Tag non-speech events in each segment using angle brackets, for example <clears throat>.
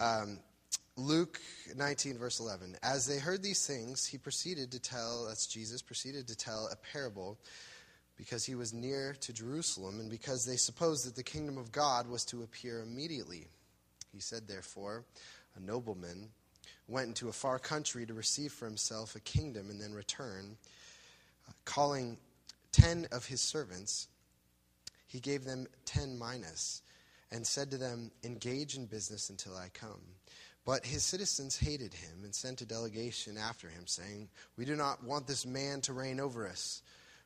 Um, Luke 19, verse 11. As they heard these things, he proceeded to tell, that's Jesus, proceeded to tell a parable because he was near to Jerusalem and because they supposed that the kingdom of God was to appear immediately. He said, therefore, a nobleman went into a far country to receive for himself a kingdom and then return. Uh, calling ten of his servants, he gave them ten minas and said to them, Engage in business until I come. But his citizens hated him and sent a delegation after him, saying, We do not want this man to reign over us.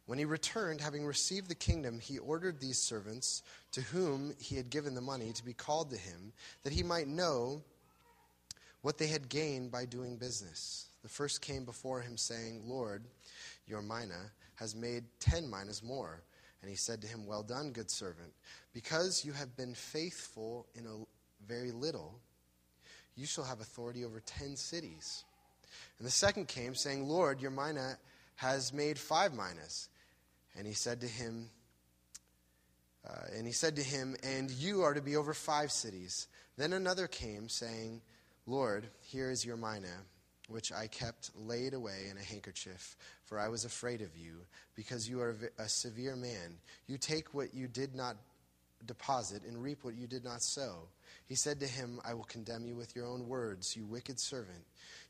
When he returned, having received the kingdom, he ordered these servants, to whom he had given the money, to be called to him, that he might know what they had gained by doing business. The first came before him, saying, Lord, your mina has made ten minas more. And he said to him, Well done, good servant. Because you have been faithful in a very little, you shall have authority over ten cities. And the second came, saying, Lord, your mina has made five minas. And he said to him, uh, and he said to him, And you are to be over five cities. Then another came, saying, Lord, here is your mina, which I kept laid away in a handkerchief, for I was afraid of you, because you are a severe man. You take what you did not deposit and reap what you did not sow. He said to him, I will condemn you with your own words, you wicked servant.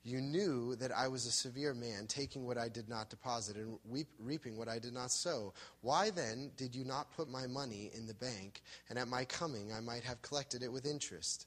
You knew that I was a severe man, taking what I did not deposit and weep, reaping what I did not sow. Why then did you not put my money in the bank, and at my coming I might have collected it with interest?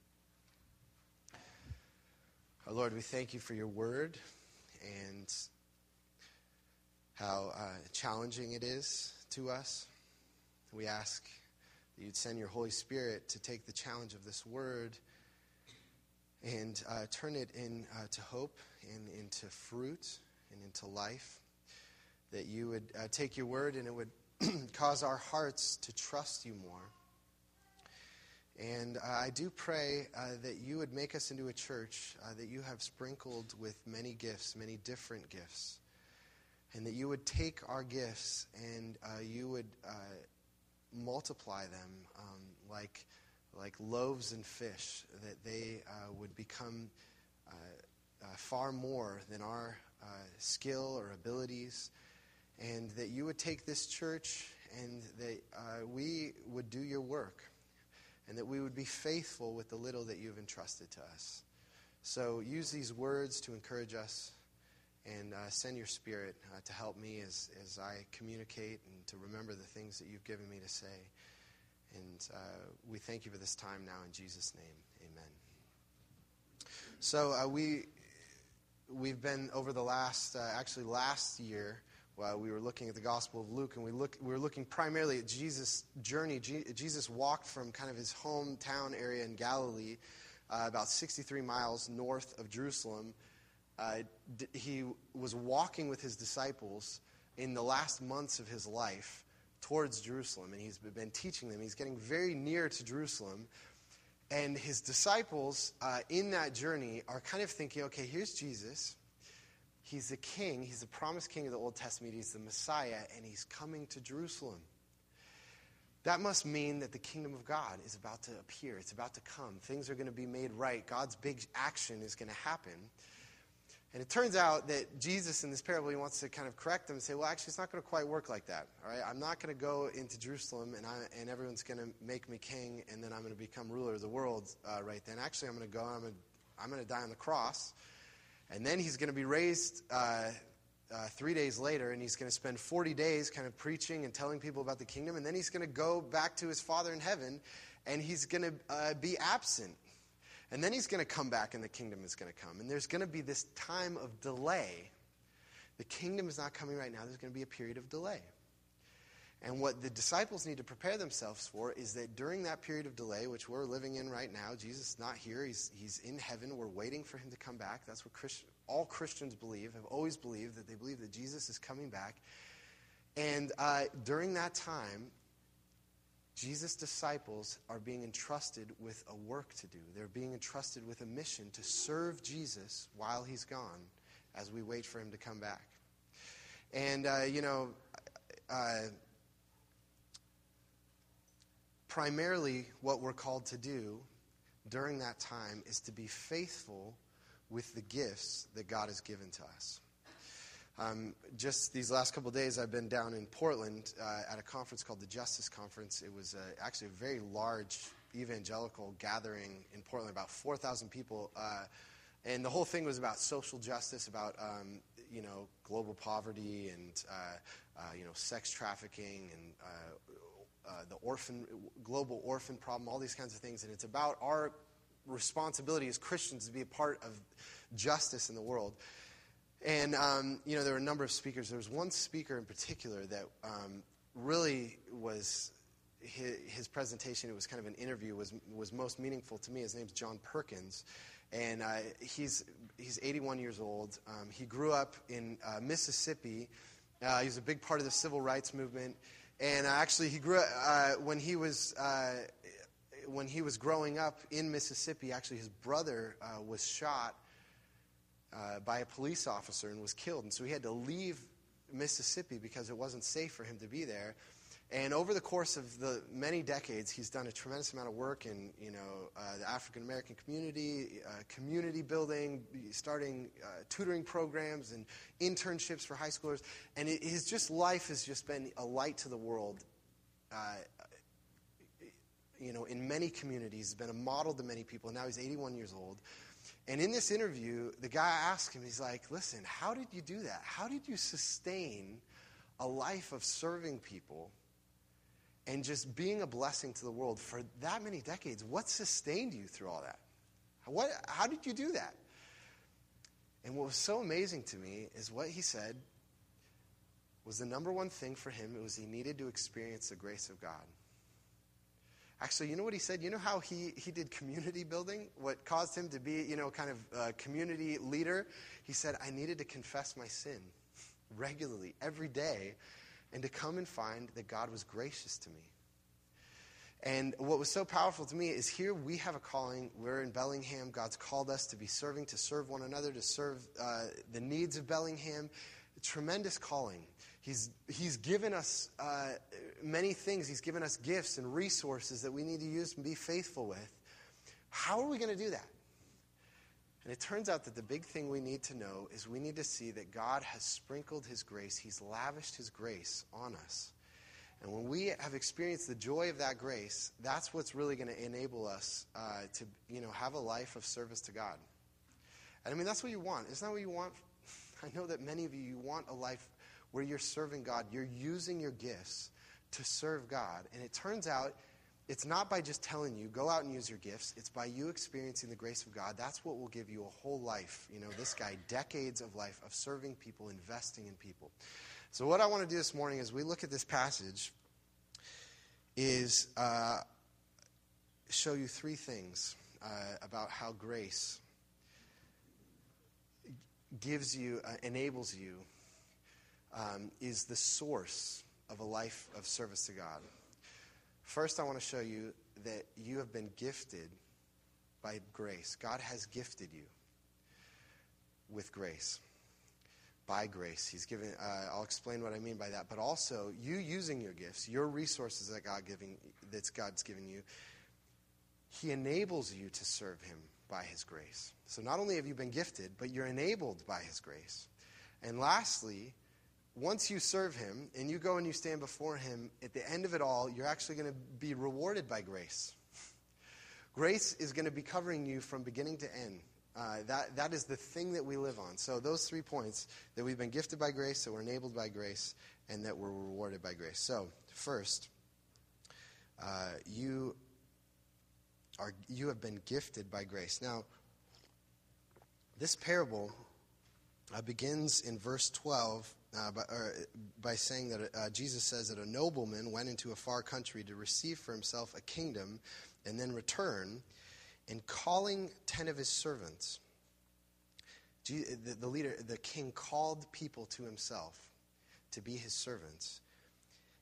Lord, we thank you for your word and how uh, challenging it is to us. We ask that you'd send your Holy Spirit to take the challenge of this word and uh, turn it into uh, hope and into fruit and into life. That you would uh, take your word and it would <clears throat> cause our hearts to trust you more. And uh, I do pray uh, that you would make us into a church uh, that you have sprinkled with many gifts, many different gifts. And that you would take our gifts and you would multiply them um, like like loaves and fish, that they uh, would become uh, uh, far more than our uh, skill or abilities, and that you would take this church and that uh, we would do your work, and that we would be faithful with the little that you've entrusted to us. So use these words to encourage us and uh, send your spirit uh, to help me as, as I communicate and to remember the things that you've given me to say. And uh, we thank you for this time now in Jesus' name. Amen. So uh, we, we've been over the last, uh, actually last year, while we were looking at the Gospel of Luke, and we, look, we were looking primarily at Jesus' journey. Jesus walked from kind of his hometown area in Galilee, uh, about 63 miles north of Jerusalem. Uh, he was walking with his disciples in the last months of his life towards Jerusalem, and he's been teaching them. He's getting very near to Jerusalem. And his disciples uh, in that journey are kind of thinking, okay, here's Jesus. He's the king. He's the promised king of the Old Testament. He's the Messiah, and he's coming to Jerusalem. That must mean that the kingdom of God is about to appear. It's about to come. Things are going to be made right. God's big action is going to happen. And it turns out that Jesus, in this parable, he wants to kind of correct them and say, well, actually, it's not going to quite work like that. All right? I'm not going to go into Jerusalem and, I, and everyone's going to make me king and then I'm going to become ruler of the world uh, right then. Actually, I'm going to go I'm going to, I'm going to die on the cross. And then he's going to be raised uh, uh, three days later and he's going to spend 40 days kind of preaching and telling people about the kingdom. And then he's going to go back to his Father in heaven and he's going to uh, be absent and then he's going to come back and the kingdom is going to come. And there's going to be this time of delay. The kingdom is not coming right now. There's going to be a period of delay. And what the disciples need to prepare themselves for is that during that period of delay, which we're living in right now, Jesus is not here. He's, he's in heaven. We're waiting for him to come back. That's what Christ, all Christians believe, have always believed, that they believe that Jesus is coming back. And uh, during that time, Jesus' disciples are being entrusted with a work to do. They're being entrusted with a mission to serve Jesus while he's gone as we wait for him to come back. And, uh, you know, uh, primarily what we're called to do during that time is to be faithful with the gifts that God has given to us. Um, just these last couple days, I've been down in Portland uh, at a conference called the Justice Conference. It was uh, actually a very large evangelical gathering in Portland, about 4,000 people. Uh, and the whole thing was about social justice, about um, you know global poverty and uh, uh, you know sex trafficking and uh, the orphan global orphan problem, all these kinds of things. And it's about our responsibility as Christians to be a part of justice in the world. And, um, you know, there were a number of speakers. There was one speaker in particular that um, really was, his, his, presentation, it was kind of an interview, was, was most meaningful to me. His name's John Perkins. And uh, he's, he's 81 years old. Um, he grew up in uh, Mississippi. Uh, he was a big part of the civil rights movement. And actually, he grew uh, when he was uh, when he was growing up in Mississippi. Actually, his brother uh, was shot uh, by a police officer and was killed. And so he had to leave Mississippi because it wasn't safe for him to be there. And over the course of the many decades, he's done a tremendous amount of work in you know uh, the African American community, uh, community building, starting uh, tutoring programs and internships for high schoolers. And it, his just life has just been a light to the world. Uh, you know, in many communities, he's been a model to many people. Now he's 81 years old. And in this interview, the guy asked him, he's like, listen, how did you do that? How did you sustain a life of serving people and just being a blessing to the world for that many decades? What sustained you through all that? What, how did you do that? And what was so amazing to me is what he said was the number one thing for him. It was he needed to experience the grace of God. Actually, you know what he said? You know how he, he did community building? What caused him to be, you know, kind of a community leader? He said, I needed to confess my sin regularly, every day, and to come and find that God was gracious to me. And what was so powerful to me is here we have a calling. We're in Bellingham. God's called us to be serving, to serve one another, to serve uh, the needs of Bellingham. A tremendous calling. He's, he's given us uh, many things. He's given us gifts and resources that we need to use and be faithful with. How are we going to do that? And it turns out that the big thing we need to know is we need to see that God has sprinkled His grace, He's lavished His grace on us. And when we have experienced the joy of that grace, that's what's really going to enable us uh, to you know, have a life of service to God. And I mean, that's what you want. Isn't that what you want? <laughs> I know that many of you, you want a life where you're serving God. You're using your gifts to serve God. And it turns out it's not by just telling you, go out and use your gifts. It's by you experiencing the grace of God. That's what will give you a whole life. You know, this guy, decades of life of serving people, investing in people. So, what I want to do this morning as we look at this passage is uh, show you three things uh, about how grace gives you, uh, enables you um, is the source of a life of service to God. First, I want to show you that you have been gifted by grace. God has gifted you with grace. By grace. He's given, uh, I'll explain what I mean by that. But also, you using your gifts, your resources that God giving, that's God's given you, He enables you to serve Him by His grace. So not only have you been gifted, but you're enabled by His grace. And lastly, once you serve him and you go and you stand before him, at the end of it all, you're actually going to be rewarded by grace. Grace is going to be covering you from beginning to end. Uh, that, that is the thing that we live on. So, those three points that we've been gifted by grace, that we're enabled by grace, and that we're rewarded by grace. So, first, uh, you, are, you have been gifted by grace. Now, this parable uh, begins in verse 12 uh, by, or, by saying that uh, Jesus says that a nobleman went into a far country to receive for himself a kingdom and then return, and calling ten of his servants. the, leader, the king called people to himself to be his servants,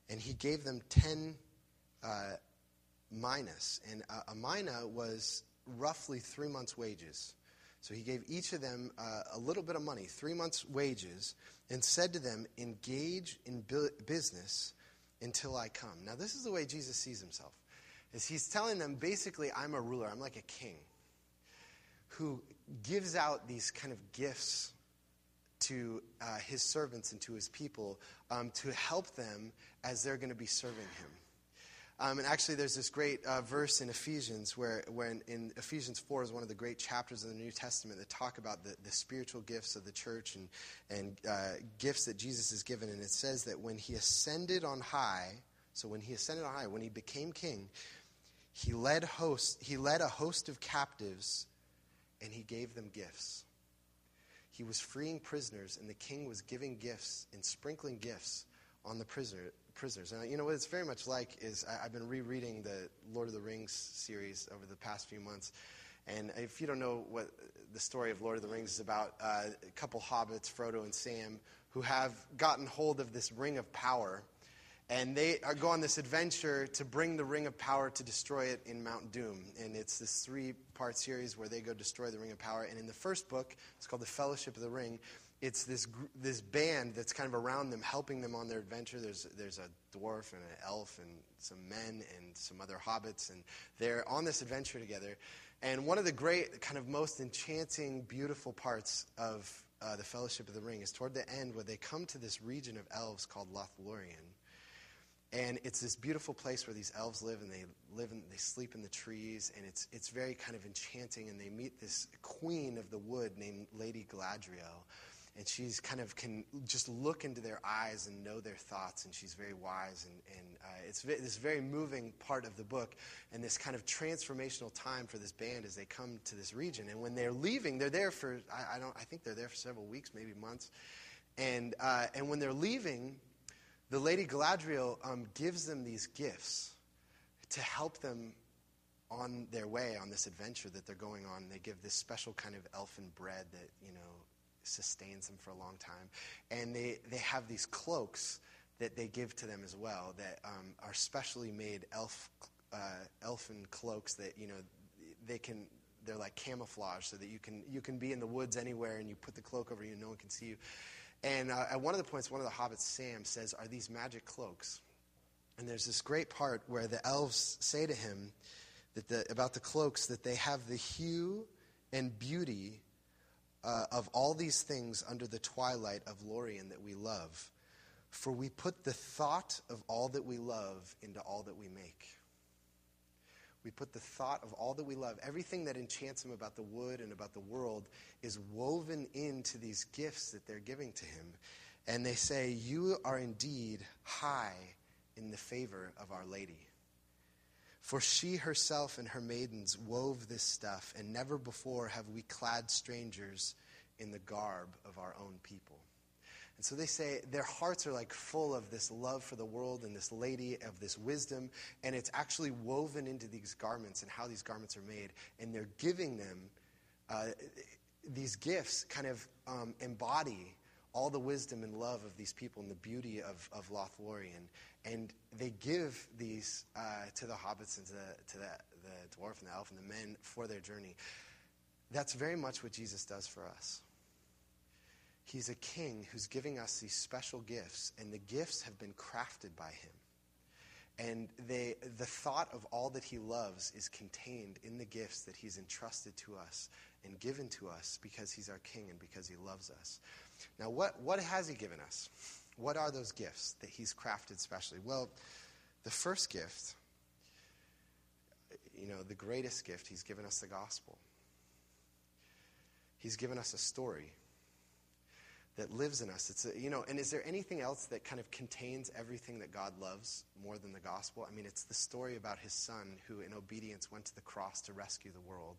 and he gave them ten uh, minas. And a mina was roughly three months' wages. So he gave each of them uh, a little bit of money, three months' wages, and said to them, Engage in bu- business until I come. Now, this is the way Jesus sees himself. Is he's telling them basically, I'm a ruler, I'm like a king who gives out these kind of gifts to uh, his servants and to his people um, to help them as they're going to be serving him. Um, and actually, there's this great uh, verse in Ephesians where, when in Ephesians 4 is one of the great chapters of the New Testament that talk about the, the spiritual gifts of the church and, and uh, gifts that Jesus has given. And it says that when he ascended on high, so when he ascended on high, when he became king, he led, host, he led a host of captives and he gave them gifts. He was freeing prisoners, and the king was giving gifts and sprinkling gifts on the prisoner, prisoners. And you know what it's very much like is I, have been rereading the Lord of the Rings series over the past few months. And if you don't know what the story of Lord of the Rings is about, uh, a couple hobbits, Frodo and Sam, who have gotten hold of this ring of power. And they go on this adventure to bring the ring of power to destroy it in Mount Doom. And it's this three part series where they go destroy the ring of power. And in the first book, it's called The Fellowship of the Ring it's this, this band that's kind of around them, helping them on their adventure. There's, there's a dwarf and an elf and some men and some other hobbits, and they're on this adventure together. And one of the great, kind of most enchanting, beautiful parts of uh, the Fellowship of the Ring is toward the end where they come to this region of elves called Lothlorien. And it's this beautiful place where these elves live, and they live and they sleep in the trees, and it's it's very kind of enchanting. And they meet this queen of the wood named Lady Galadriel, and she's kind of can just look into their eyes and know their thoughts and she's very wise and, and uh, it's this very moving part of the book and this kind of transformational time for this band as they come to this region. And when they're leaving they're there for i, I don't i think they're there for several weeks maybe months. And uh, and when they're leaving the lady galadriel um, gives them these gifts to help them on their way on this adventure that they're going on. They give this special kind of elfin bread that you know sustains them for a long time. And they, they have these cloaks that they give to them as well that um, are specially made elf, uh, elfin cloaks that, you know, they can, they're like camouflage so that you can, you can be in the woods anywhere and you put the cloak over you and no one can see you. And uh, at one of the points, one of the hobbits, Sam, says, Are these magic cloaks? And there's this great part where the elves say to him that the, about the cloaks that they have the hue and beauty uh, of all these things under the twilight of Lorien that we love. For we put the thought of all that we love into all that we make. We put the thought of all that we love, everything that enchants him about the wood and about the world, is woven into these gifts that they're giving to him. And they say, You are indeed high in the favor of Our Lady. For she herself and her maidens wove this stuff, and never before have we clad strangers in the garb of our own people. And so they say their hearts are like full of this love for the world and this lady of this wisdom, and it's actually woven into these garments and how these garments are made. And they're giving them uh, these gifts, kind of um, embody all the wisdom and love of these people and the beauty of, of Lothlorien. And they give these uh, to the hobbits and to, the, to the, the dwarf and the elf and the men for their journey. That's very much what Jesus does for us. He's a king who's giving us these special gifts, and the gifts have been crafted by him. And they, the thought of all that he loves is contained in the gifts that he's entrusted to us and given to us because he's our king and because he loves us. Now, what, what has he given us? What are those gifts that he's crafted specially? Well, the first gift, you know, the greatest gift, he's given us the gospel. He's given us a story that lives in us. It's a, you know, and is there anything else that kind of contains everything that God loves more than the gospel? I mean, it's the story about his son who in obedience went to the cross to rescue the world.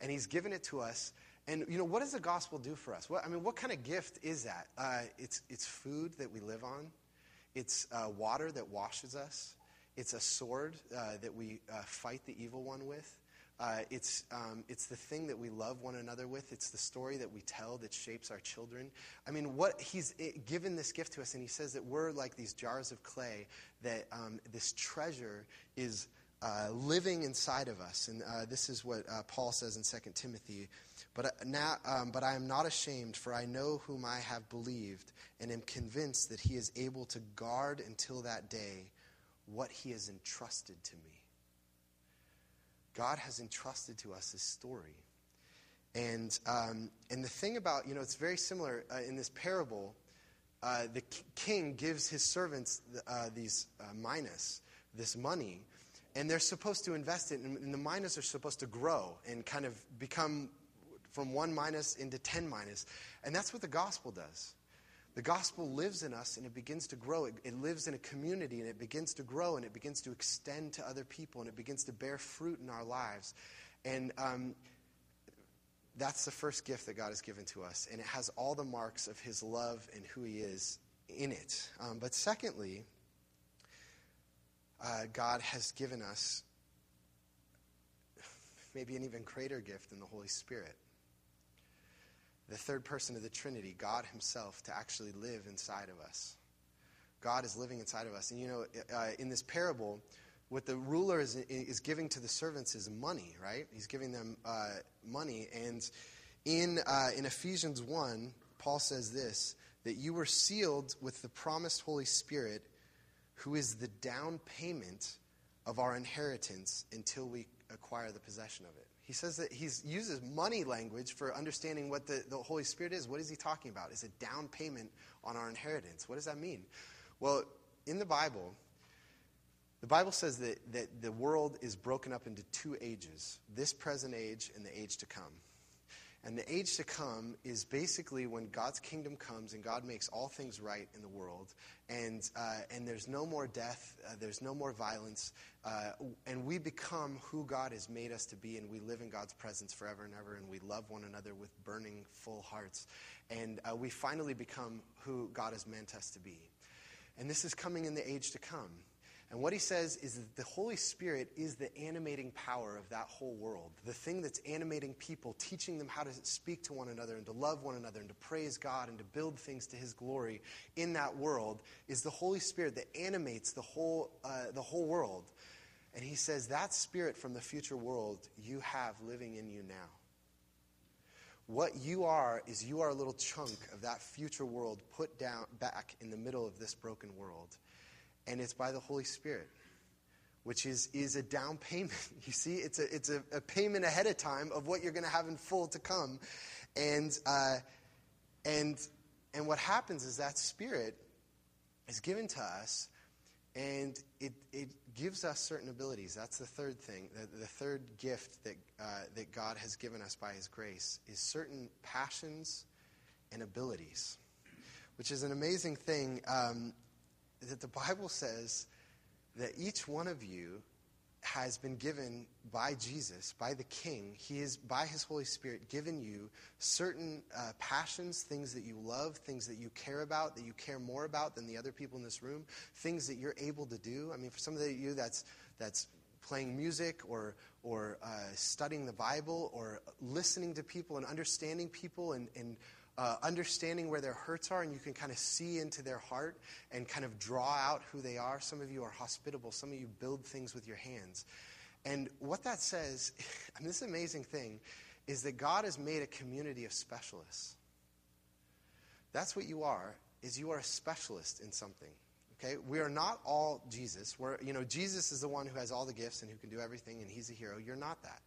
And he's given it to us And you know, what does the gospel do for us? What, I mean, what kind of gift is that? Uh, it's it's food that we live on. It's uh, water that washes us. It's a sword uh, that we uh, fight the evil one with. Uh, it's, um, it's the thing that we love one another with. It's the story that we tell that shapes our children. I mean, what he's eh, given this gift to us, and he says that we're like these jars of clay, that um, this treasure is uh, living inside of us. And uh, this is what uh, Paul says in 2 Timothy. But, uh, now, um, but I am not ashamed, for I know whom I have believed, and am convinced that he is able to guard until that day what he has entrusted to me. God has entrusted to us this story. And, um, and the thing about, you know, it's very similar uh, in this parable. Uh, the king gives his servants uh, these uh, minas, this money, and they're supposed to invest it, and, the minas are supposed to grow and kind of become from one minas into ten minas. And that's what the gospel does. The gospel lives in us and it begins to grow. It, it, lives in a community and it begins to grow and it begins to extend to other people and it begins to bear fruit in our lives. And um, that's the first gift that God has given to us. And it has all the marks of his love and who he is in it. Um, but secondly, uh, God has given us maybe an even greater gift in the Holy Spirit the third person of the Trinity, God Himself, to actually live inside of us. God is living inside of us. And you know, uh, in this parable, what the ruler is, is giving to the servants is money, right? He's giving them uh, money. And in, uh, in Ephesians 1, Paul says this that you were sealed with the promised Holy Spirit, who is the down payment of our inheritance until we acquire the possession of it. He says that he uses money language for understanding what the, the Holy Spirit is. What is he talking about? Is it down payment on our inheritance. What does that mean? Well, in the Bible, the Bible says that, that the world is broken up into two ages this present age and the age to come. And the age to come is basically when God's kingdom comes and God makes all things right in the world, and, uh, and there's no more death, uh, there's no more violence, uh, and we become who God has made us to be, and we live in God's presence forever and ever, and we love one another with burning, full hearts. And uh, we finally become who God has meant us to be. And this is coming in the age to come. And what he says is that the Holy Spirit is the animating power of that whole world, the thing that's animating people, teaching them how to speak to one another and to love one another and to praise God and to build things to his glory in that world is the Holy Spirit that animates the whole, uh, the whole world. And he says that spirit from the future world you have living in you now. What you are is you are a little chunk of that future world put down back in the middle of this broken world and it's by the Holy Spirit, which is, is a down payment. <laughs> You see, it's, a, it's a, a payment ahead of time of what you're going to have in full to come. And, uh, and, and what happens is that Spirit is given to us, and it, it gives us certain abilities. That's the third thing. The, the third gift that, uh, that God has given us by His grace is certain passions and abilities, which is an amazing thing. Um, that the Bible says that each one of you has been given by Jesus, by the King. He is, by His Holy Spirit, given you certain uh, passions, things that you love, things that you care about, that you care more about than the other people in this room, things that you're able to do. I mean, for some of you, that's, that's playing music or, or uh, studying the Bible or listening to people and understanding people and, and uh, understanding where their hurts are, and you can kind of see into their heart and kind of draw out who they are. Some of you are hospitable, some of you build things with your hands. And what that says, <laughs> and this amazing thing, is that God has made a community of specialists. That's what you are, is you are a specialist in something. Okay? We are not all Jesus. We're, you know, Jesus is the one who has all the gifts and who can do everything, and he's a hero. You're not that.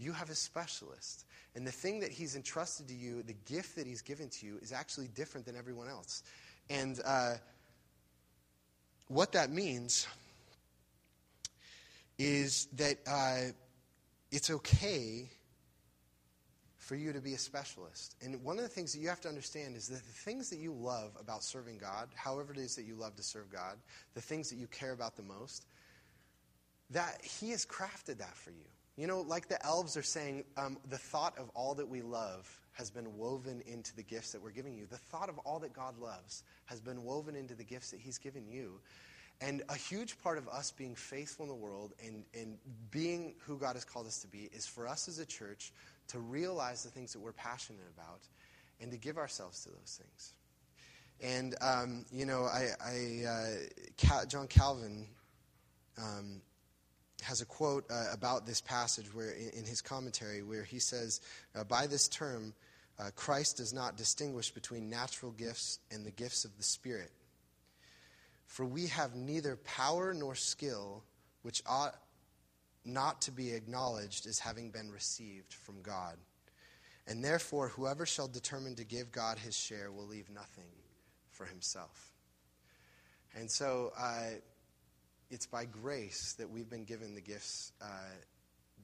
You have a specialist. And the thing that he's entrusted to you, the gift that he's given to you, is actually different than everyone else. And uh, what that means is that uh, it's okay for you to be a specialist. And one of the things that you have to understand is that the things that you love about serving God, however it is that you love to serve God, the things that you care about the most, that He has crafted that for you. You know, like the elves are saying, um, the thought of all that we love has been woven into the gifts that we're giving you. The thought of all that God loves has been woven into the gifts that He's given you. And a huge part of us being faithful in the world and, and being who God has called us to be is for us as a church to realize the things that we're passionate about and to give ourselves to those things. And, um, you know, I, I uh, John Calvin um, has a quote uh, about this passage where, in, in, his commentary where he says, uh, By this term, uh, Christ does not distinguish between natural gifts and the gifts of the Spirit. For we have neither power nor skill which ought not to be acknowledged as having been received from God. And therefore, whoever shall determine to give God his share will leave nothing for himself. And so uh, it's by grace that we've been given the gifts uh,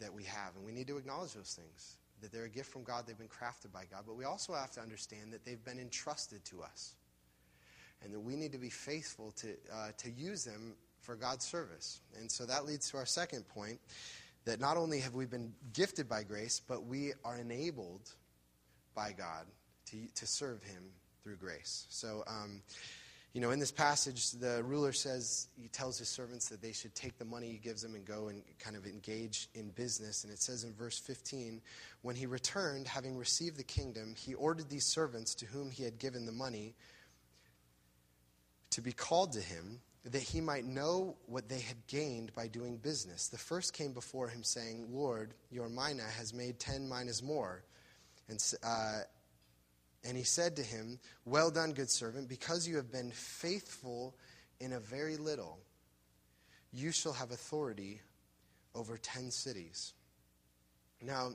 that we have. And we need to acknowledge those things that they're a gift from God, they've been crafted by God. But we also have to understand that they've been entrusted to us. And that we need to be faithful to, uh, to use them for God's service. And so that leads to our second point that not only have we been gifted by grace, but we are enabled by God to, to serve Him through grace. So, um, you know, in this passage, the ruler says, he tells his servants that they should take the money he gives them and go and kind of engage in business. And it says in verse 15, when he returned, having received the kingdom, he ordered these servants to whom he had given the money to be called to him, that he might know what they had gained by doing business. The first came before him, saying, Lord, your mina has made ten minas more. And, uh, and he said to him, Well done, good servant, because you have been faithful in a very little, you shall have authority over ten cities. Now,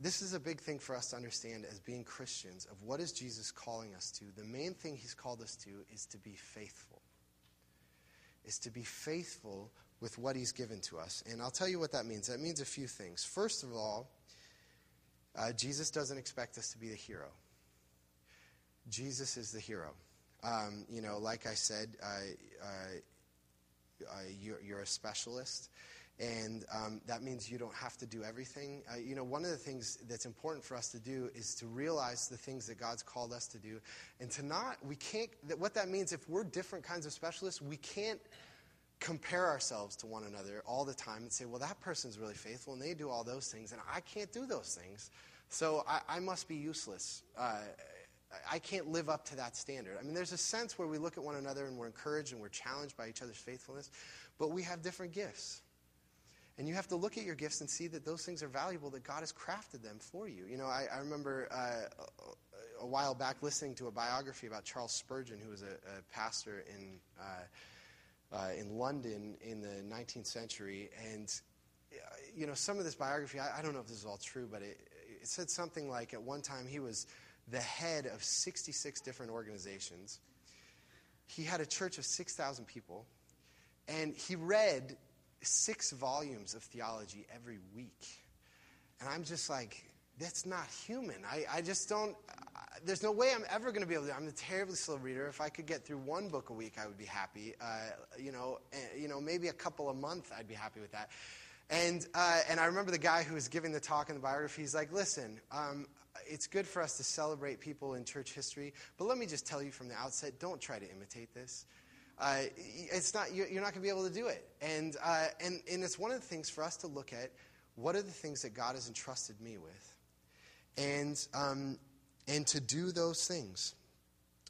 this is a big thing for us to understand as being Christians of what is Jesus calling us to. The main thing he's called us to is to be faithful. Is to be faithful with what he's given to us. And I'll tell you what that means. That means a few things. First of all, uh, Jesus doesn't expect us to be the hero. Jesus is the hero. Um, you know, like I said, uh, uh, you're, you're, a specialist, and um, that means you don't have to do everything. Uh, you know, one of the things that's important for us to do is to realize the things that God's called us to do, and to not, we can't, that what that means, if we're different kinds of specialists, we can't compare ourselves to one another all the time and say, well, that person's really faithful and they do all those things, and I can't do those things. So I, I must be useless. Uh, I can't live up to that standard. I mean, there's a sense where we look at one another and we're encouraged and we're challenged by each other's faithfulness, but we have different gifts. And you have to look at your gifts and see that those things are valuable, that God has crafted them for you. You know, I, I remember uh, a, while back listening to a biography about Charles Spurgeon, who was a, a pastor in. Uh, uh, in London in the 19th century. And, uh, you know, some of this biography, I, I, don't know if this is all true, but it, it said something like at one time he was the head of 66 different organizations. He had a church of 6,000 people, and he read six volumes of theology every week. And I'm just like, that's not human. I, I just don't, there's no way I'm ever going to be able to. I'm a terribly slow reader. If I could get through one book a week, I would be happy. Uh, you know, uh, you know, maybe a couple a month, I'd be happy with that. And uh, and I remember the guy who was giving the talk in the biography. He's like, listen. Um, it's good for us to celebrate people in church history, but let me just tell you from the outset: don't try to imitate this. Uh, it's not you're not going to be able to do it, and uh, and and it's one of the things for us to look at. What are the things that God has entrusted me with, and um, and to do those things.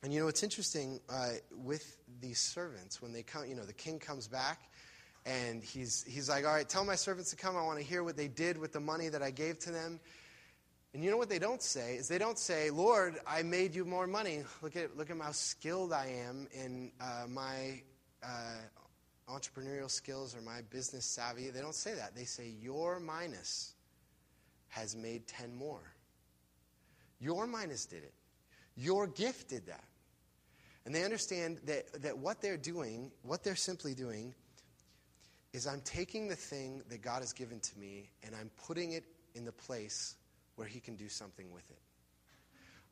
And you know, it's interesting uh, with these servants when they come, you know, the king comes back and he's, he's like, all right, tell my servants to come. I want to hear what they did with the money that I gave to them. And you know what they don't say is they don't say, Lord, I made you more money. Look at, look at how skilled I am in uh, my uh, entrepreneurial skills or my business savvy. They don't say that. They say, Your minas has made 10 more. Your minas did it. Your gift did that. And they understand that, that what they're doing, what they're simply doing, is I'm taking the thing that God has given to me and I'm putting it in the place where He can do something with it.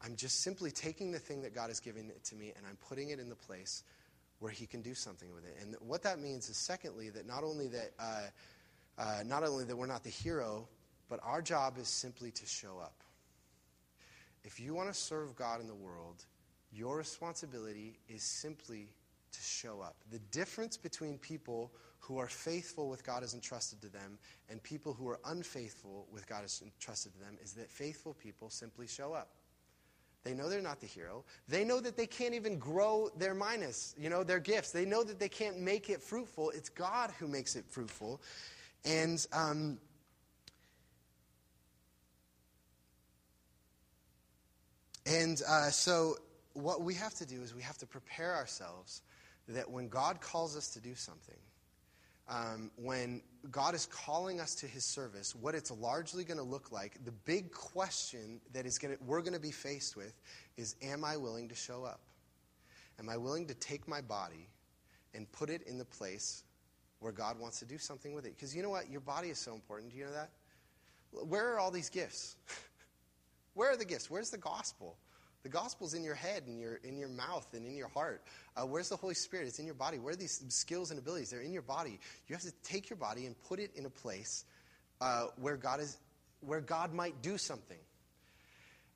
I'm just simply taking the thing that God has given to me and I'm putting it in the place where He can do something with it. And what that means is, secondly, that not only that uh, Uh, not only that we're not the hero, but our job is simply to show up. If you want to serve God in the world, your responsibility is simply to show up. The difference between people who are faithful with God has entrusted to them and people who are unfaithful with God has entrusted to them is that faithful people simply show up. They know they're not the hero. They know that they can't even grow their minas, you know, their gifts. They know that they can't make it fruitful. It's God who makes it fruitful. And um, and uh, so what we have to do is we have to prepare ourselves that when God calls us to do something, um, when God is calling us to his service, what it's largely going to look like, the big question that is gonna, we're going to be faced with is Am I willing to show up? Am I willing to take my body and put it in the place where God wants to do something with it? Because you know what? Your body is so important. Do you know that? Where are all these gifts? <laughs> where are the gifts? Where's the gospel? The gospel's in your head, and your, in your mouth, and in your heart. Uh, where's the Holy Spirit? It's in your body. Where are these skills and abilities? They're in your body. You have to take your body and put it in a place uh, where, God is, where God might do something.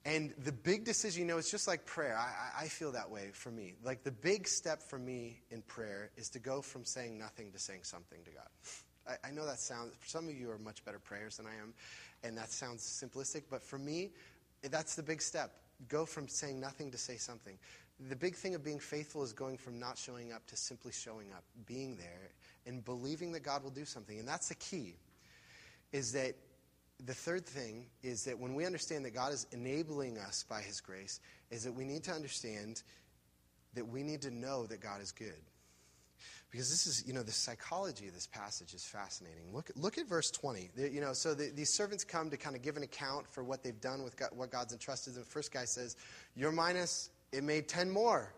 And the big decision, you know, it's just like prayer. I, I feel that way for me. Like the big step for me in prayer is to go from saying nothing to saying something to God. <laughs> I, I know that sounds, some of you are much better prayers than I am, and that sounds simplistic, but for me, that's the big step go from saying nothing to say something. The big thing of being faithful is going from not showing up to simply showing up, being there, and believing that God will do something. And that's the key. Is that the third thing is that when we understand that God is enabling us by His grace, is that we need to understand that we need to know that God is good. Because this is, you know, the psychology of this passage is fascinating. Look, look at verse 20. The, you know, so the, these servants come to kind of give an account for what they've done with God, what God's entrusted them. The first guy says, Your minas, it made 10 more.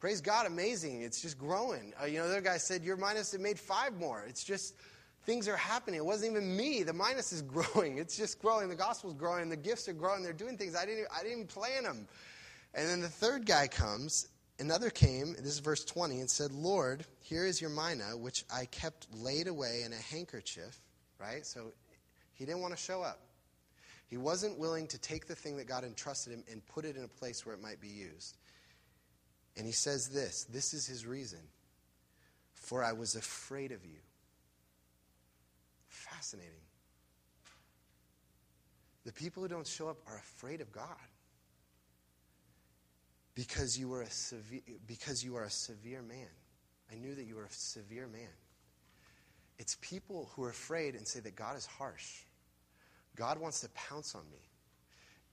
Praise God, amazing. It's just growing. Uh, you know, the other guy said, Your minas, it made five more. It's just, things are happening. It wasn't even me. The minas is <laughs> growing. It's just growing. The gospel's growing. The gifts are growing. They're doing things. I didn't, I didn't even plan them. And then the third guy comes Another came, this is verse 20, and said, Lord, here is your mina, which I kept laid away in a handkerchief, right? So he didn't want to show up. He wasn't willing to take the thing that God entrusted him and put it in a place where it might be used. And he says this this is his reason. For I was afraid of you. Fascinating. The people who don't show up are afraid of God because you were a severe because you are a severe man. I knew that you were a severe man. It's people who are afraid and say that God is harsh. God wants to pounce on me.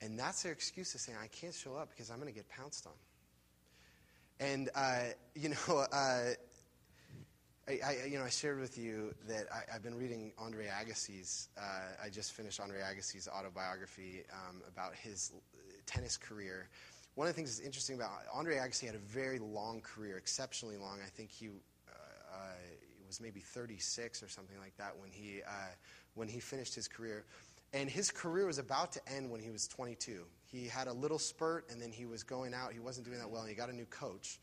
And that's their excuse to say, I can't show up because I'm going to get pounced on. And, uh, <laughs> you know, uh, I, I, you know, I shared with you that I, have been reading Andre Agassi's. Uh, I just finished Andre Agassi's autobiography um, about his tennis career, one of the things that's interesting about Andre Agassi had a very long career, exceptionally long. I think he uh, uh, was maybe 36 or something like that when he, uh, when he finished his career. And his career was about to end when he was 22. He had a little spurt, and then he was going out. He wasn't doing that well, and he got a new coach.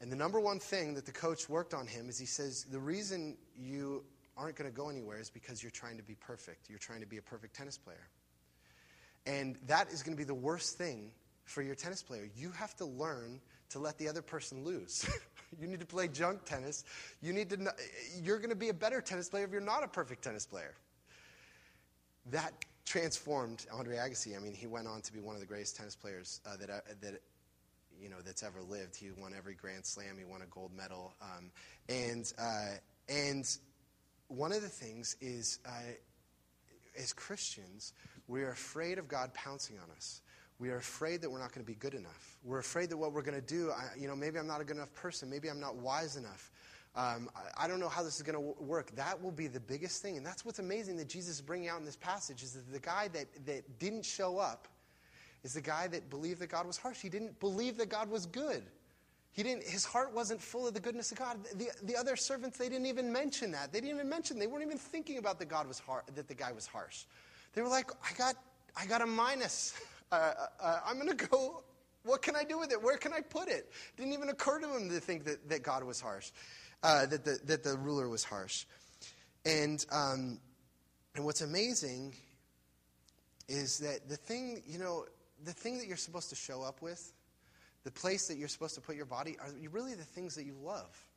And the number one thing that the coach worked on him is he says, The reason you aren't going to go anywhere is because you're trying to be perfect. You're trying to be a perfect tennis player. And that is going to be the worst thing for your tennis player. You have to learn to let the other person lose. <laughs> you need to play junk tennis. You need to. You're going to be a better tennis player if you're not a perfect tennis player. That transformed Andre Agassi. I mean, he went on to be one of the greatest tennis players uh, that uh, that you know that's ever lived. He won every Grand Slam. He won a gold medal. Um, and uh, and one of the things is, uh, as Christians, we are afraid of God pouncing on us. We are afraid that we're not going to be good enough. We're afraid that what we're going to do, I, you know, maybe I'm not a good enough person. Maybe I'm not wise enough. Um, I, I, don't know how this is going to work. That will be the biggest thing. And that's what's amazing that Jesus is bringing out in this passage is that the guy that, that didn't show up is the guy that believed that God was harsh. He didn't believe that God was good. He didn't, his heart wasn't full of the goodness of God. The, the other servants, they didn't even mention that. They didn't even mention, they weren't even thinking about that God was har- that the guy was harsh. They were like, I got, I got a minas. <laughs> Uh, uh, I'm going to go. What can I do with it? Where can I put it? it? Didn't even occur to him to think that, that God was harsh, uh, that, the, that the ruler was harsh. And, um, and what's amazing is that the thing, you know, the thing that you're supposed to show up with, the place that you're supposed to put your body, are really the things that you love.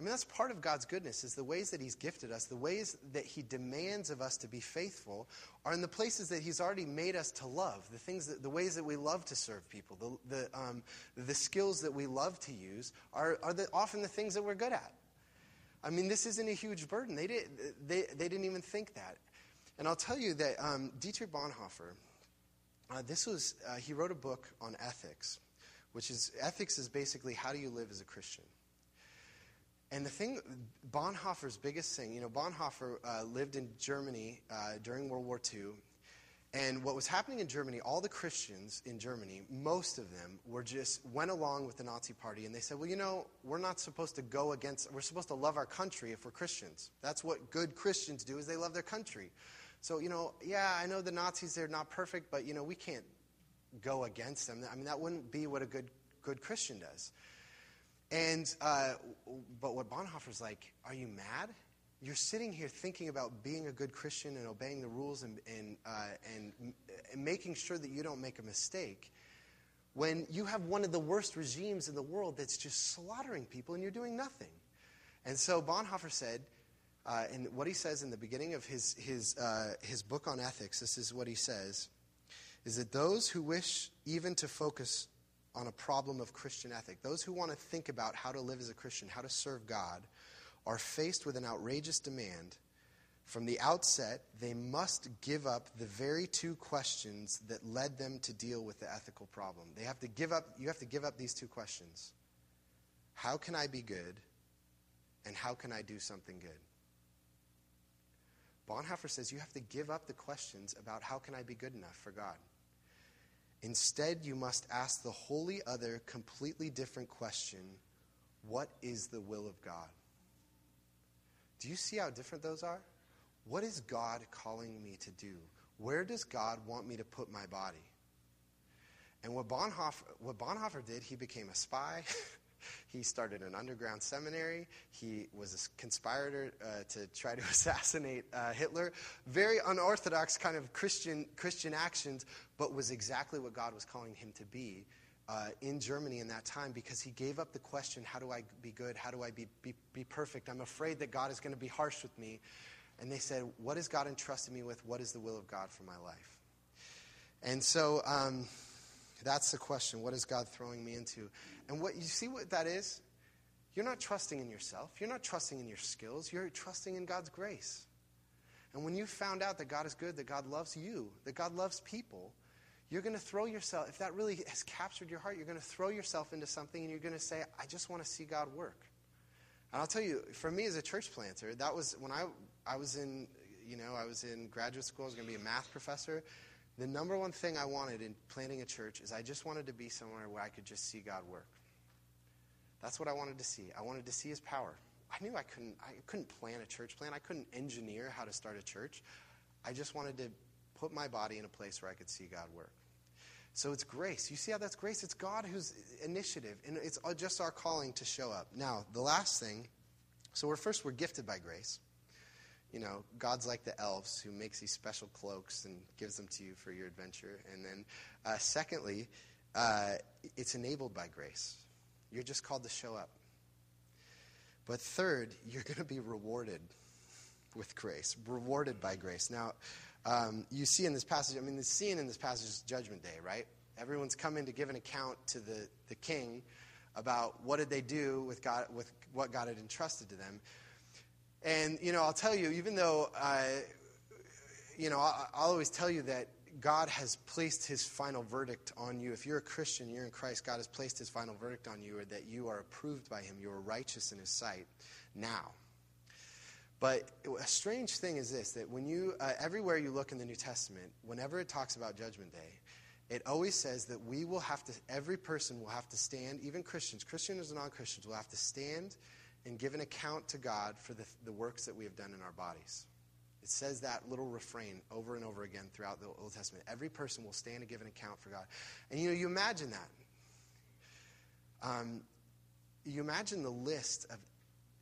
I mean, that's part of God's goodness, is the ways that He's gifted us, the ways that He demands of us to be faithful, are in the places that He's already made us to love, the things that, the ways that we love to serve people, the, the, um, the skills that we love to use are, are the, often the things that we're good at. I mean, this isn't a huge burden. They, did, they, they didn't even think that. And I'll tell you that um, Dietrich Bonhoeffer, uh, this was, uh, he wrote a book on ethics, which is, ethics is basically how do you live as a Christian. And the thing, Bonhoeffer's biggest thing, you know, Bonhoeffer uh, lived in Germany uh, during World War II. And what was happening in Germany, all the Christians in Germany, most of them were just went along with the Nazi party and they said, well, you know, we're not supposed to go against, we're supposed to love our country if we're Christians. That's what good Christians do is they love their country. So, you know, yeah, I know the Nazis, they're not perfect, but, you know, we can't go against them. I mean, that wouldn't be what a good, good Christian does. And, uh, but what Bonhoeffer's like, are you mad? You're sitting here thinking about being a good Christian and obeying the rules and, and, uh, and, and making sure that you don't make a mistake when you have one of the worst regimes in the world that's just slaughtering people and you're doing nothing. And so Bonhoeffer said, uh, and what he says in the beginning of his, his, uh, his book on ethics, this is what he says, is that those who wish even to focus on a problem of Christian ethic, those who want to think about how to live as a Christian, how to serve God, are faced with an outrageous demand. From the outset, they must give up the very two questions that led them to deal with the ethical problem. They have to give up, you have to give up these two questions. How can I be good? And how can I do something good? Bonhoeffer says you have to give up the questions about how can I be good enough for God. Instead, you must ask the wholly other, completely different question what is the will of God? Do you see how different those are? What is God calling me to do? Where does God want me to put my body? And what Bonhoeffer, what Bonhoeffer did, he became a spy. <laughs> he started an underground seminary. He was a conspirator uh, to try to <laughs> assassinate uh, Hitler. Very unorthodox kind of Christian, Christian actions, but was exactly what God was calling him to be uh, in Germany in that time because he gave up the question, How do I be good? How do I be, be, be perfect? I'm afraid that God is going to be harsh with me. And they said, What has God entrusted me with? What is the will of God for my life? And so. Um, that's the question. What is God throwing me into? And what you see what that is? You're not trusting in yourself. You're not trusting in your skills. You're trusting in God's grace. And when you found out that God is good, that God loves you, that God loves people, you're going to throw yourself, if that really has captured your heart, you're going to throw yourself into something and you're going to say, I just want to see God work. And I'll tell you, for me as a church planter, that was when I, I was in, you know, I was in graduate school, I was going to be a math professor. The number one thing I wanted in planting a church is I just wanted to be somewhere where I could just see God work. That's what I wanted to see. I wanted to see his power. I knew I couldn't I couldn't plan a church plan. I couldn't engineer how to start a church. I just wanted to put my body in a place where I could see God work. So it's grace. You see how that's grace? It's God who's initiative, and it's uh, just our calling to show up. Now, the last thing, so we're first we're gifted by grace you know, God's like the elves who makes these special cloaks and gives them to you for your adventure. And then, uh, secondly, uh, it's enabled by grace. You're just called to show up. But third, you're going to be rewarded with grace, rewarded by grace. Now, um, you see in this passage, I mean, the scene in this passage is Judgment Day, right? Everyone's coming to give an account to the, the king about what did they do with, God, with what God had entrusted to them. And, you know, I'll tell you, even though, you know, I'll, I'll always tell you that God has placed his final verdict on you. If you're a Christian, you're in Christ, God has placed his final verdict on you, or that you are approved by him, you are righteous in his sight now. But a strange thing is this that when you, uh, everywhere you look in the New Testament, whenever it talks about Judgment Day, it always says that we will have to, every person will have to stand, even Christians, Christians and non Christians, will have to stand and give an account to God for the, the works that we have done in our bodies. It says that little refrain over and over again throughout the Old Testament. Every person will stand and give an account for God. And you know, you imagine that. Um, you imagine the list of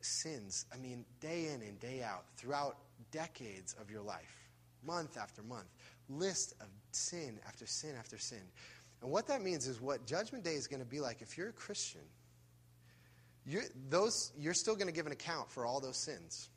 sins, I mean, day in and day out, throughout decades of your life, month after month, list of sin after sin after sin. And what that means is what Judgment Day is going to be like if you're a Christian, you're, those, you're still going to give an account for all those sins.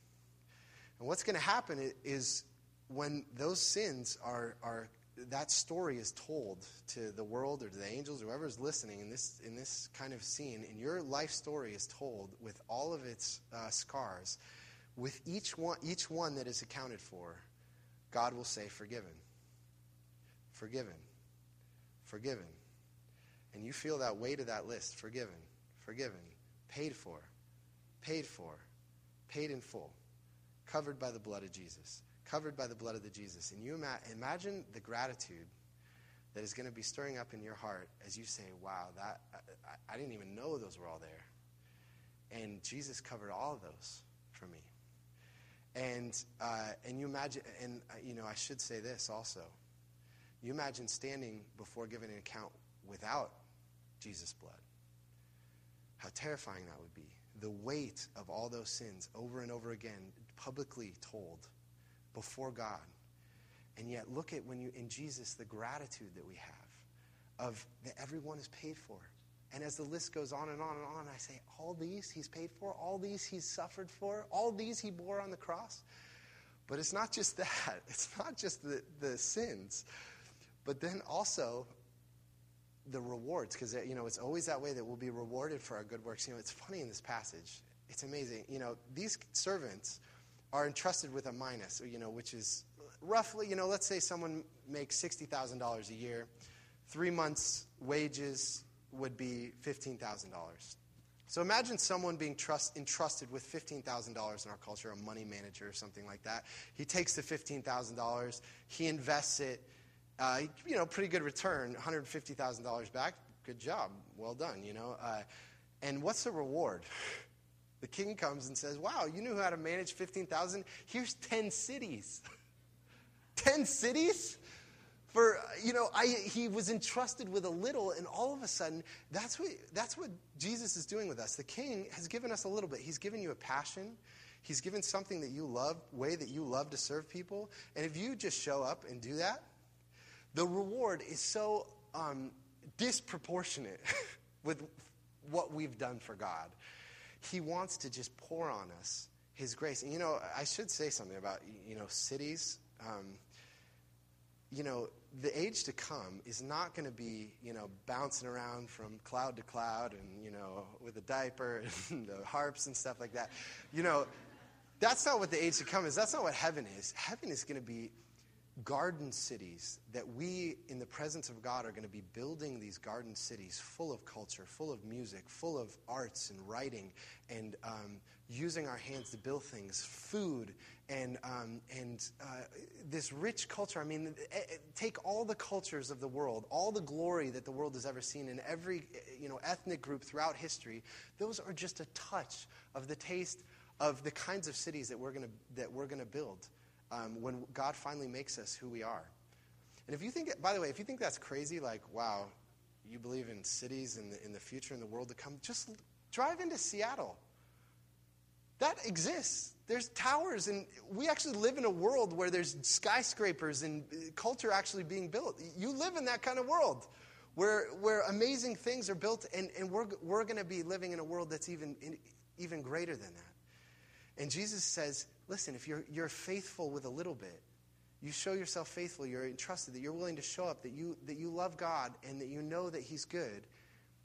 And what's going to happen is when those sins are, are that story is told to the world or to the angels, whoever is listening in this, in this kind of scene, and your life story is told with all of its uh, scars, with each one, each one that is accounted for, God will say, forgiven, forgiven, forgiven. And you feel that weight of that list forgiven, forgiven, paid for, paid for, paid in full, covered by the blood of Jesus covered by the blood of the Jesus. And you ima- imagine the gratitude that is going to be stirring up in your heart as you say, wow, that, I, I didn't even know those were all there. And Jesus covered all of those for me. And, uh, and you imagine, and uh, you know, I should say this also. You imagine standing before giving an account without Jesus' blood. How terrifying that would be. The weight of all those sins over and over again, publicly told before God. And yet, look at when you, in Jesus, the gratitude that we have of that everyone is paid for. And as the list goes on and on and on, I say, all these he's paid for, all these he's suffered for, all these he bore on the cross. But it's not just <laughs> that, it's not just the, the sins, but then also the rewards, because you know it's always that way that we'll be rewarded for our good works. You know, it's funny in this passage. It's amazing. You know, these servants are entrusted with a minas you know, which is roughly, you know, let's say someone makes $60,000 a year. Three months' wages would be $15,000. So imagine someone being trust, entrusted with $15,000 in our culture, a money manager or something like that. He takes the $15,000, he invests it, uh, you know, pretty good return, $150,000 back. Good job, well done, you know. Uh, and what's the reward? <laughs> The king comes and says, Wow, you knew how to manage 15,000? Here's 10 cities. <laughs> 10 cities? For, you know, I, he was entrusted with a little, and all of a sudden, that's what, that's what Jesus is doing with us. The king has given us a little bit. He's given you a passion, he's given something that you love, way that you love to serve people. And if you just show up and do that, the reward is so um, disproportionate <laughs> with what we've done for God. He wants to just pour on us His grace. And you know, I should say something about you know cities. Um, you know, the age to come is not going to be you know bouncing around from cloud to cloud and you know with a diaper <laughs> and the harps and stuff like that. You know, that's not what the age to come is. That's not what heaven is. Heaven is going to be garden cities that we, in the presence of God, are going to be building these garden cities full of culture, full of music, full of arts and writing, and um, using our hands to build things, food, and, um, and uh, this rich culture. I mean, eh, eh, take all the cultures of the world, all the glory that the world has ever seen in every eh, you know, ethnic group throughout history, those are just a touch of the taste of the kinds of cities that we're going that we're going to build um, when God finally makes us who we are. And if you think, by the way, if you think that's crazy, like, wow, you believe in cities in the, in the future, in the world to come, just drive into Seattle. That exists. There's towers, and we actually live in a world where there's skyscrapers and culture actually being built. You live in that kind of world where, where amazing things are built, and, and we're, we're going to be living in a world that's even, even greater than that. And Jesus says, listen, if you're, you're faithful with a little bit, you show yourself faithful, you're entrusted, that you're willing to show up, that you, that you love God, and that you know that He's good,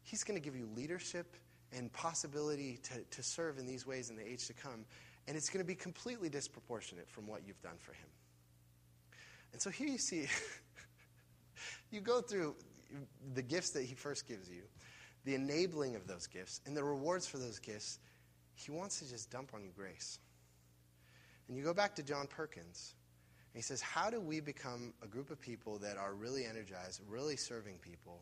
He's going to give you leadership and possibility to, to serve in these ways in the age to come. And it's going to be completely disproportionate from what you've done for Him. And so here you see, <laughs> you go through the gifts that He first gives you, the enabling of those gifts, and the rewards for those gifts. He wants to just dump on you grace. And you go back to John Perkins, and he says, How do we become a group of people that are really energized, really serving people?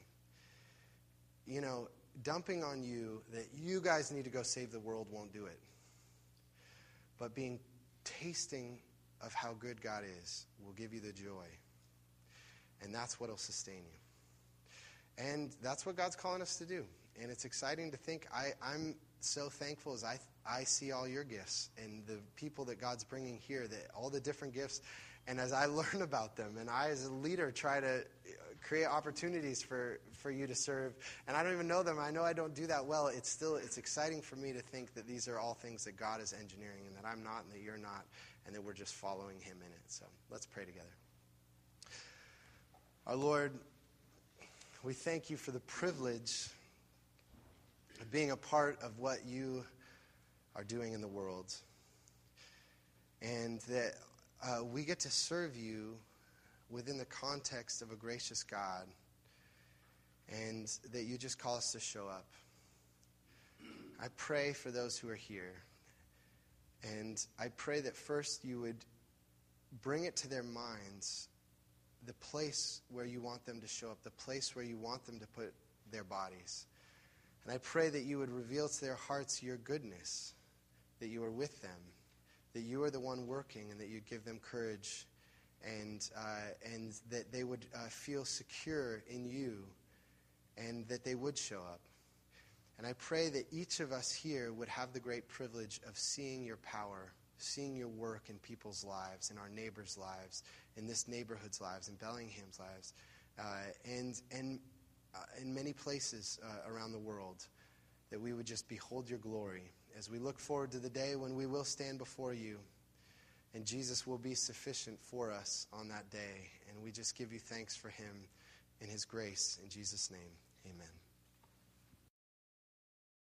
You know, dumping on you that you guys need to go save the world won't do it. But being tasting of how good God is will give you the joy. And that's what will sustain you. And that's what God's calling us to do. And it's exciting to think. I, I'm so thankful as I I see all your gifts and the people that God's bringing here, that all the different gifts. And as I <laughs> learn about them, and I, as a leader, try to uh, create opportunities for, for you to serve, and I don't even know them. I know I don't do that well. It's still it's exciting for me to think that these are all things that God is engineering, and that I'm not, and that you're not, and that we're just following Him in it. So let's pray together. Our Lord, we thank you for the privilege of being a part of what you are doing in the world. And that uh, we get to serve you within the context of a gracious God. And that you just call us to show up. I pray for those who are here. And I pray that first you would bring it to their minds the place where you want them to show up, the place where you want them to put their bodies. And I pray that you would reveal to their hearts your goodness, that you are with them, that you are the one working, and that you give them courage, and, uh, and that they would uh, feel secure in you, and that they would show up. And I pray that each of us here would have the great privilege of seeing your power, seeing your work in people's lives, in our neighbors' lives, in this neighborhood's lives, in Bellingham's lives, uh, and, and uh, in many places uh, around the world, that we would just behold your glory as we look forward to the day when we will stand before you and Jesus will be sufficient for us on that day. And we just give you thanks for him and his grace. In Jesus' name, amen.